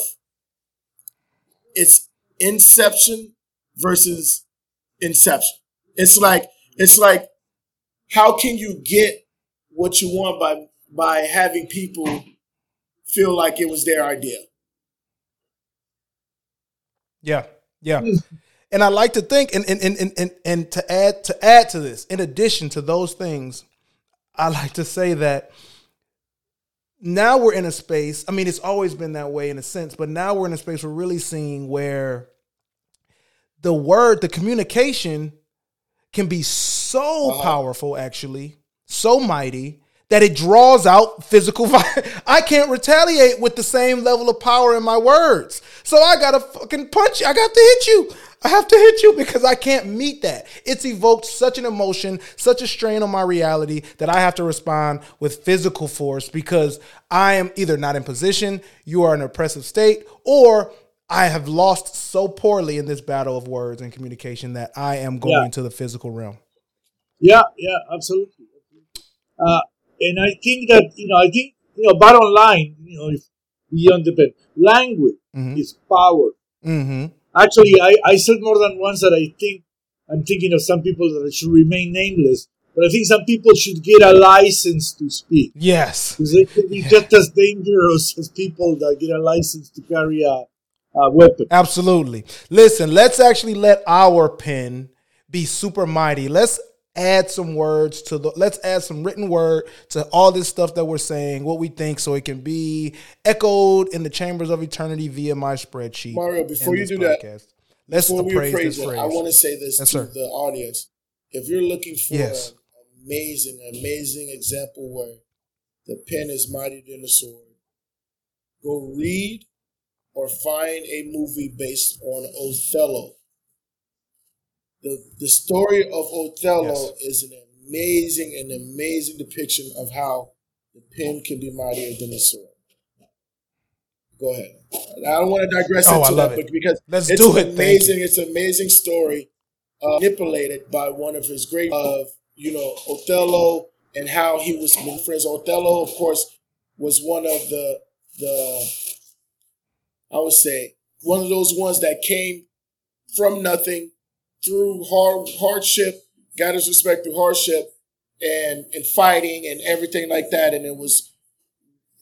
it's Inception versus Inception. It's like it's like how can you get what you want by by having people feel like it was their idea. Yeah, yeah. And I like to think, and and, and and and to add to add to this, in addition to those things, I like to say that now we're in a space. I mean, it's always been that way in a sense, but now we're in a space we're really seeing where the word, the communication, can be so Uh-huh. powerful, actually, so mighty that it draws out physical violence. I can't retaliate with the same level of power in my words. So I gotta fucking punch you. I got to hit you. I have to hit you because I can't meet that. It's evoked such an emotion, such a strain on my reality that I have to respond with physical force because I am either not in position, you are in an oppressive state, or I have lost so poorly in this battle of words and communication that I am going Yeah. to the physical realm. Yeah, yeah, absolutely. Uh, and I think that you know, I think you know, bottom line, you know, if beyond the pen, language Mhm. is power. Mm-hmm. Actually, I, I said more than once that I think I'm thinking of some people that should remain nameless, but I think some people should get a license to speak Yes. because they could be just as dangerous as people that get a license to carry a, a weapon. Absolutely. Listen, let's actually let our pen be super mighty. Let's add some words to the let's add some written word to all this stuff that we're saying, what we think, so it can be echoed in the chambers of eternity via my spreadsheet. Mario, before you do that, let's Before we appraise appraise this it, phrase. I want to say this Yes, to sir. the audience. If you're looking for Yes. an amazing, amazing example where the pen is mightier than the sword, go read or find a movie based on Othello. The, the story of Othello Yes. is an amazing and amazing depiction of how the pen can be mightier than the sword. Go ahead. I don't want to digress Oh, into that it. but because Let's it's do an it. Amazing. It's an amazing story, uh, manipulated by one of his great of you know Othello and how he was friends. Othello, of course, was one of the the I would say one of those ones that came from nothing through hard hardship, got his respect through hardship and and fighting and everything like that. And it was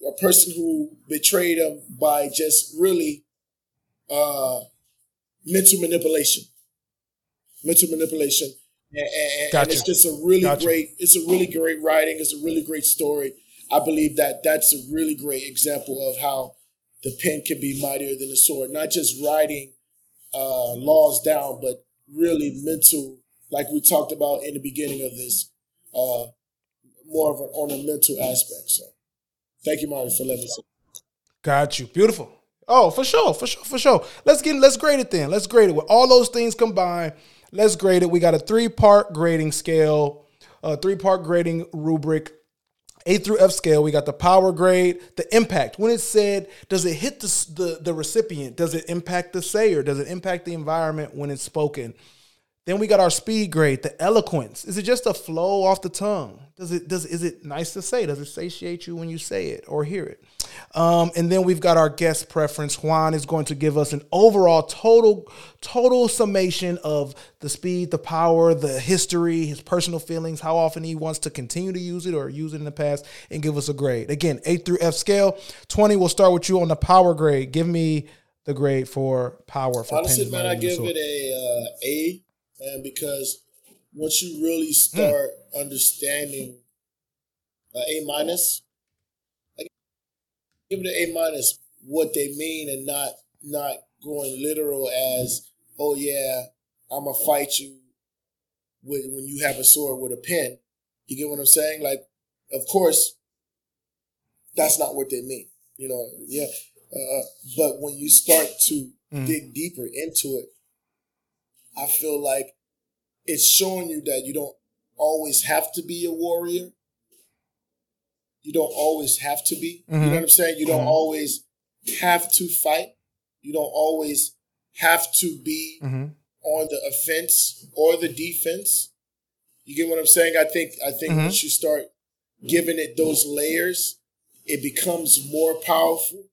a person who betrayed him by just really uh mental manipulation. Mental manipulation. And, and- and it's just a really Gotcha. great it's a really great writing, it's a really great story. I believe that that's a really great example of how the pen can be mightier than the sword. Not just writing uh, laws down, but really mental, like we talked about in the beginning of this, uh, more of an on a mental aspect. So, thank you, Mario, for letting me say. Got you. Beautiful. Oh, for sure, for sure, for sure. Let's get let's grade it then. Let's grade it with all those things combined. Let's grade it. We got a three part grading scale, a three part grading rubric. A through F scale, we got the power grade, the impact. When it's said, does it hit the, the, the recipient? Does it impact the sayer? Does it impact the environment when it's spoken? Then we got our speed grade, the eloquence. Is it just a flow off the tongue? Does it does is it nice to say? Does it satiate you when you say it or hear it? Um, and then we've got our guest preference. Juan is going to give us an overall total total summation of the speed, the power, the history, his personal feelings, how often he wants to continue to use it or use it in the past, and give us a grade. Again, A through F scale. Twenty. We'll start with you on the power grade. Give me the grade for power for Honestly, man, I give it a uh, A, man, because once you really start understanding uh, A minus, I give it an A minus. What they mean and not not going literal as, oh yeah, I'm gonna fight you with when you have a sword with a pen. You get what I'm saying? Like, of course, that's not what they mean. You know, yeah. Uh, but when you start to Mm. dig deeper into it, I feel like it's showing you that you don't always have to be a warrior. You don't always have to be. You know what I'm saying? You don't Mhm. always have to fight. You don't always have to be Mhm. on the offense or the defense. You get what I'm saying? I think I think Mhm. once you start giving it those layers, it becomes more powerful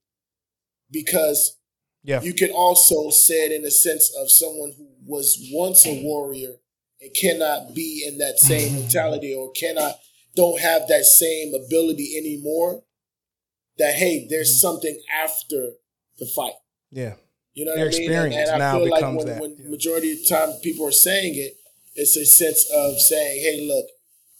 because Yeah. you can also say it in the sense of someone who was once a warrior and cannot be in that same mm-hmm. mentality or cannot don't have that same ability anymore. That hey, there's mm-hmm. something after the fight. Yeah. You know Their what I mean? experience and, and I now feel like becomes when, that, when yeah. majority of the time people are saying it, it's a sense of saying, "Hey, look,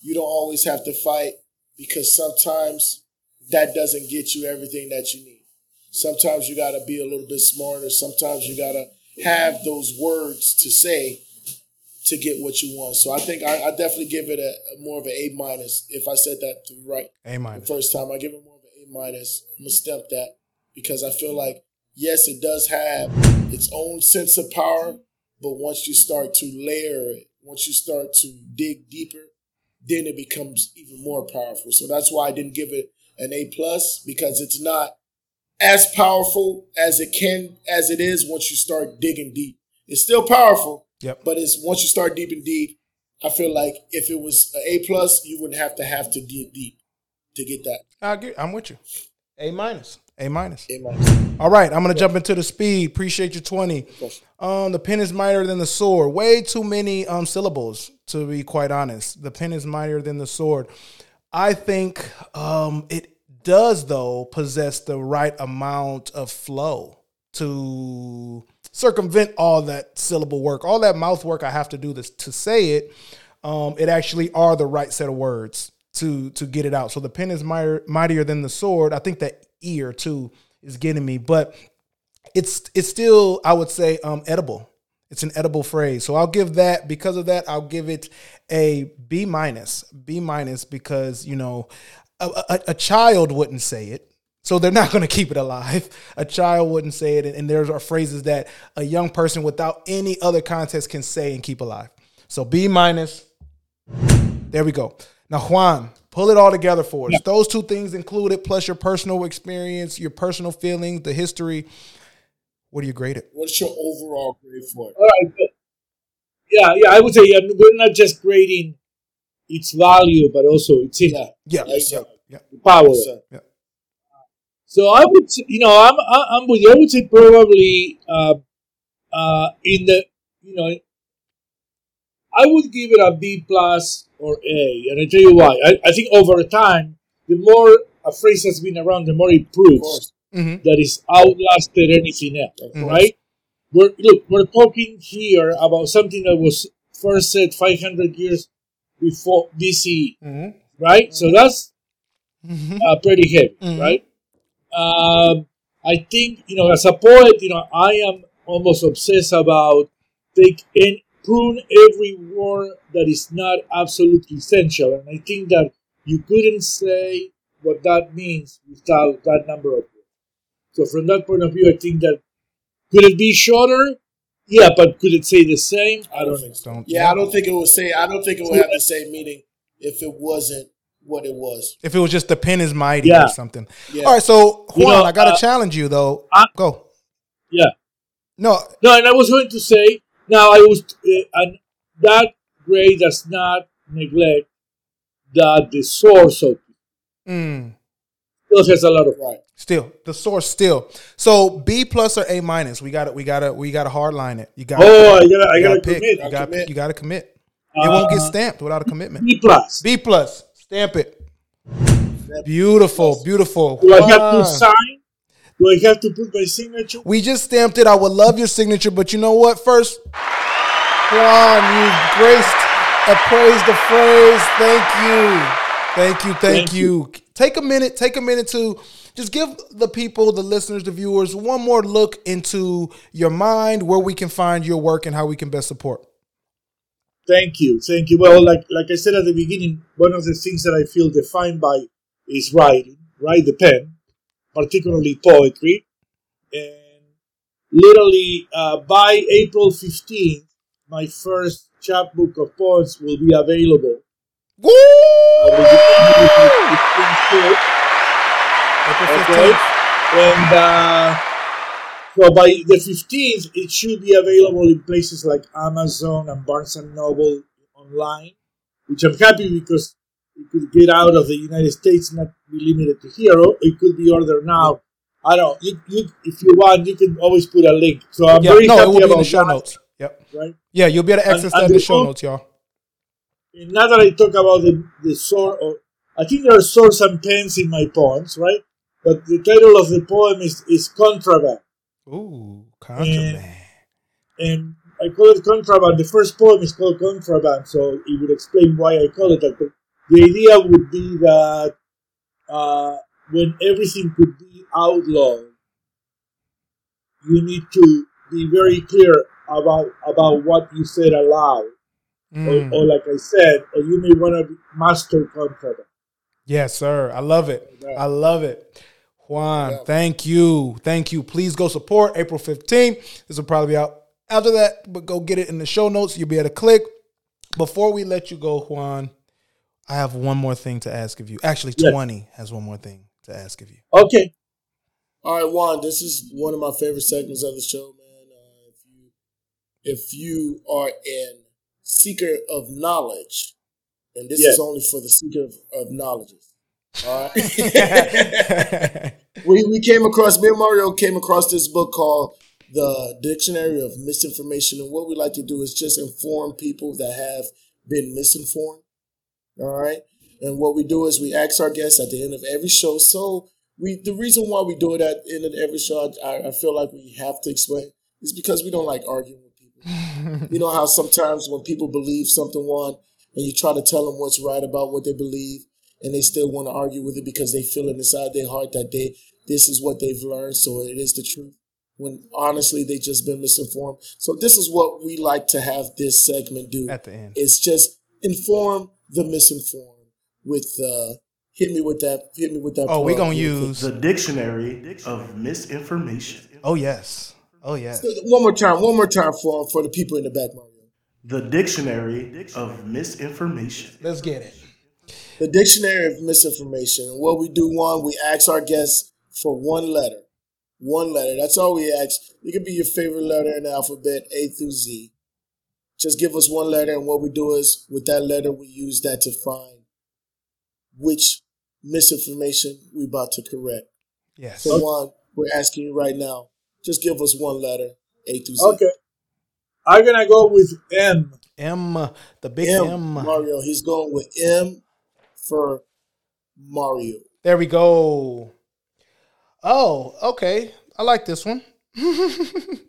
you don't always have to fight because sometimes that doesn't get you everything that you need. Sometimes you got to be a little bit smarter. Sometimes you got to have those words to say to get what you want. So I think I, I definitely give it a, a more of an A minus. If I said that right A minus. first time, I give it more of an A minus. I'm gonna stamp that because I feel like yes, it does have its own sense of power, but once you start to layer it, once you start to dig deeper, then it becomes even more powerful. So that's why I didn't give it an A plus because it's not as powerful as it can as it is once you start digging deep. It's still powerful, Yep. but it's once you start deep and deep. I feel like if it was an A plus, you wouldn't have to have to dig deep to get that. I agree. I'm with you. A minus. A minus. A minus. All right, I'm gonna jump into the speed. Appreciate your 20. Um, the pen is mightier than the sword. Way too many um syllables, to be quite honest. The pen is mightier than the sword. I think um it does though possess the right amount of flow to circumvent all that syllable work, all that mouth work I have to do this to say it. Um, it actually are the right set of words to to get it out. So the pen is mightier, than the sword. I think that ear too is getting me, but it's it's still I would say um edible. It's an edible phrase. So I'll give that because of that I'll give it a B minus. B minus because, you know, a, a, a child wouldn't say it. So they're not going to keep it alive. A child wouldn't say it and, and there are phrases that a young person without any other context can say and keep alive. So B minus. There we go. Now Juan, Pull it all together for us. Those two things included, plus your personal experience, your personal feelings, the history. What do you grade it? What's your overall grade for it? All right. good. Yeah, yeah. I would say um, we're not just grading its value, but also its impact, Yeah, Yes, yeah, sir. yeah. the power. Yes, sir. So I would, say, you know, I'm I'm with you. I would say probably uh, uh, in the, you know, I would give it a B plus or A, and I tell you why. I, I think over time, the more a phrase has been around, the more it proves course. Mhm. that it's outlasted anything else, Of Mhm. right? We're look, we're talking here about something that was first said 500 years before BCE, Mhm. right? So that's Mhm. uh, pretty heavy, Mhm. right? Um, I think you know, as a poet, you know, I am almost obsessed about take and prune every word that is not absolutely essential, and I think that you couldn't say what that means without that number of words. So from that point of view, I think that could it be shorter? Yeah, but could it say the same? I don't think Don't- Yeah, I don't think it would say. I don't think it would have the same meaning if it wasn't what it was. If it was just the pen is mighty Yeah. or something. Yeah. All right, so Juan, You know, I gotta uh, challenge you though. I- Go. Yeah. No, No, and I was going to say now I was uh, and that grade does not neglect that the source of mm, still has a lot of Right. still the source still. So B plus or A minus. We got to We got to We got to hard line it. You got. Oh, I gotta, I gotta commit. You got. commit. You got to commit. It won't get Uh, stamped without a commitment. B plus. B plus. Stamp it. Beautiful, beautiful. Do I have to sign? Do I have to put my signature? We just stamped it. I would love your signature, but you know what? First, Juan, you graced a praise the phrase. Thank you. Thank you. Thank, Thank you. Take a minute. Take a minute to just give the people, the listeners, the viewers, one more look into your mind, where we can find your work, and how we can best support. Thank you, thank you. Well, like like I said at the beginning, one of the things that I feel defined by is writing, write The pen, particularly poetry, and literally uh, by April fifteenth, my first chapbook of poems will be available. Woo! With the- with the- April Okay. And uh, so by the 15th, it should be available in places like Amazon and Barnes and Noble online, which I'm happy because it could get out of the United States, not be limited to here. It could be ordered now. I don't. You, you, if you want, you can always put a link. So I'm Yeah, very no, it happy will be in the show that, notes. Yep. Right. Yeah, you'll be able to access and that in the the show notes, y'all. And now that I talk about the the sword, or I think there are swords and pens in my poems, right? But the title of the poem is is contraband. Ooh, contraband. and I call it contraband. The first poem is called contraband, so it would explain why I call it that. But the idea would be that uh, when everything could be outlawed, you need to be very clear about about what you said aloud, Mm. or, or like I said, or you may want to master contraband. Yes, sir. I love it. I love it. Juan, thank you. Thank you. Please go support April 15th. This will probably be out after that, but go get it in the show notes. You'll be able to click. Before we let you go, Juan, I have one more thing to ask of you. Actually, Yes. 20 has one more thing to ask of you. Okay, All right, Juan. This is one of my favorite segments of the show, man. Uh, if you if you are an seeker of knowledge, and this Yes. is only for the seeker of, of knowledges. All right. we we came across me and Mario came across this book called The Dictionary of Misinformation, and what we like to do is just inform people that have been misinformed. All right, and what we do is we ask our guests at the end of every show. So we the reason why we do it at the end of every show, I, I feel like we have to explain, is because we don't like arguing. You know how sometimes when people believe something one, and you try to tell them what's right about what they believe, and they still want to argue with it because they feel it inside their heart that they this is what they've learned, so it is the truth. When honestly they've just been misinformed. So this is what we like to have this segment do. At the end. It's just inform the misinformed with uh hit me with that hit me with that Oh, we're going to use. The Dictionary of Misinformation. Oh, yes. Oh, yes. one more time, one more time for for the people in the back, Mario. The Dictionary of Misinformation. Let's get it. The dictionary of misinformation. And what we do, one, we ask our guests for one letter. One letter. That's all we ask. It could be your favorite letter in the alphabet, A through Z. Just give us one letter, and what we do is, with that letter, we use that to find which misinformation we about to correct. Yes. So, one, we're asking you right now, just give us one letter, A through Z. Okay. I'm gonna go with M. M, the big M, M. Mario. He's going with M for Mario. There we go. Oh, okay. I like this one.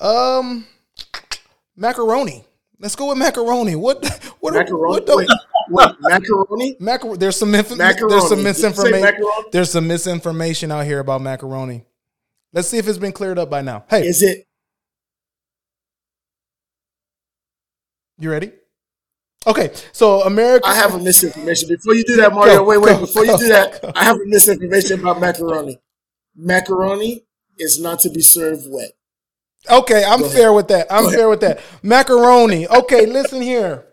um, macaroni. Let's go with macaroni. What? What? Macaroni. What the, wait, wait, macaroni. Macar- there's some inf- Macaroni. there's some Did you say misinformation. macaroni? There's some misinformation out here about macaroni. Let's see if it's been cleared up by now. Hey, Is it? you ready? Okay, so America. I have a misinformation. Before you do that, Mario. Go, wait, wait. go, Before you do that, go. I have a misinformation about macaroni. Macaroni is not to be served wet. Okay, I'm fair with that. I'm fair with that. Macaroni. Okay, listen here.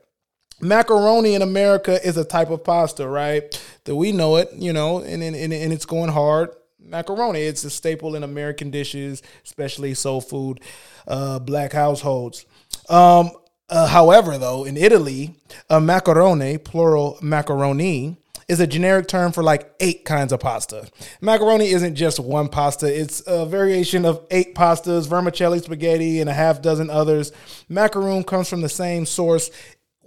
Macaroni in America is a type of pasta, right? That we know it, you know, and and, and and it's going hard. Macaroni. It's a staple in American dishes, especially soul food, uh, black households. Um, uh, however, though, in Italy, a macaroni, plural macaroni, is a generic term for like eight kinds of pasta. Macaroni isn't just one pasta, it's a variation of eight pastas, vermicelli, spaghetti, and a half dozen others. Macaroon comes from the same source.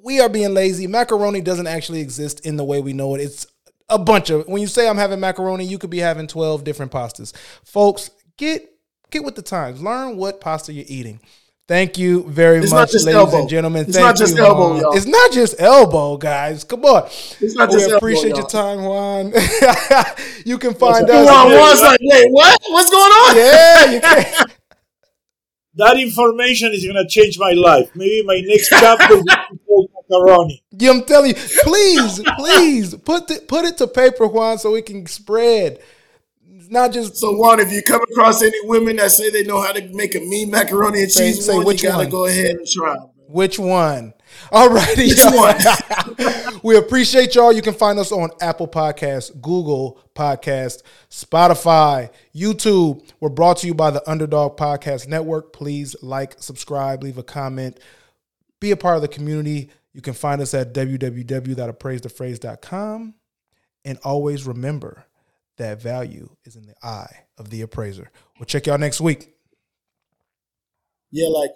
We are being lazy. Macaroni doesn't actually exist in the way we know it. It's a bunch of when you say I'm having macaroni, you could be having 12 different pastas. Folks, get get with the times. Learn what pasta you're eating. Thank you very It's much, ladies elbow. and gentlemen. It's Thank not just you, elbow, Juan. y'all. It's not just elbow, guys. Come on. It's not we just elbow, appreciate y'all. your time, Juan. you can find us. Juan was like, wait, what? What's going on? Yeah, you can. That information is gonna change my life. Maybe my next chapter will be called macaroni. Yeah, I'm telling you, please, please put the, put it to paper, Juan, so it can spread. It's not just So, Juan, if you come across any women that say they know how to make a mean macaroni and Say- cheese, say one, which you gotta one? go ahead and try. Which one? All righty. Which one? we appreciate y'all. You can find us on Apple Podcasts, Google Podcast, Spotify, YouTube. We're brought to you by the Underdog Podcast Network. Please like, subscribe, leave a comment, be a part of the community. You can find us at www.appraisethephrase.com. And always remember that value is in the eye of the appraiser. We'll check y'all next week. Yeah, like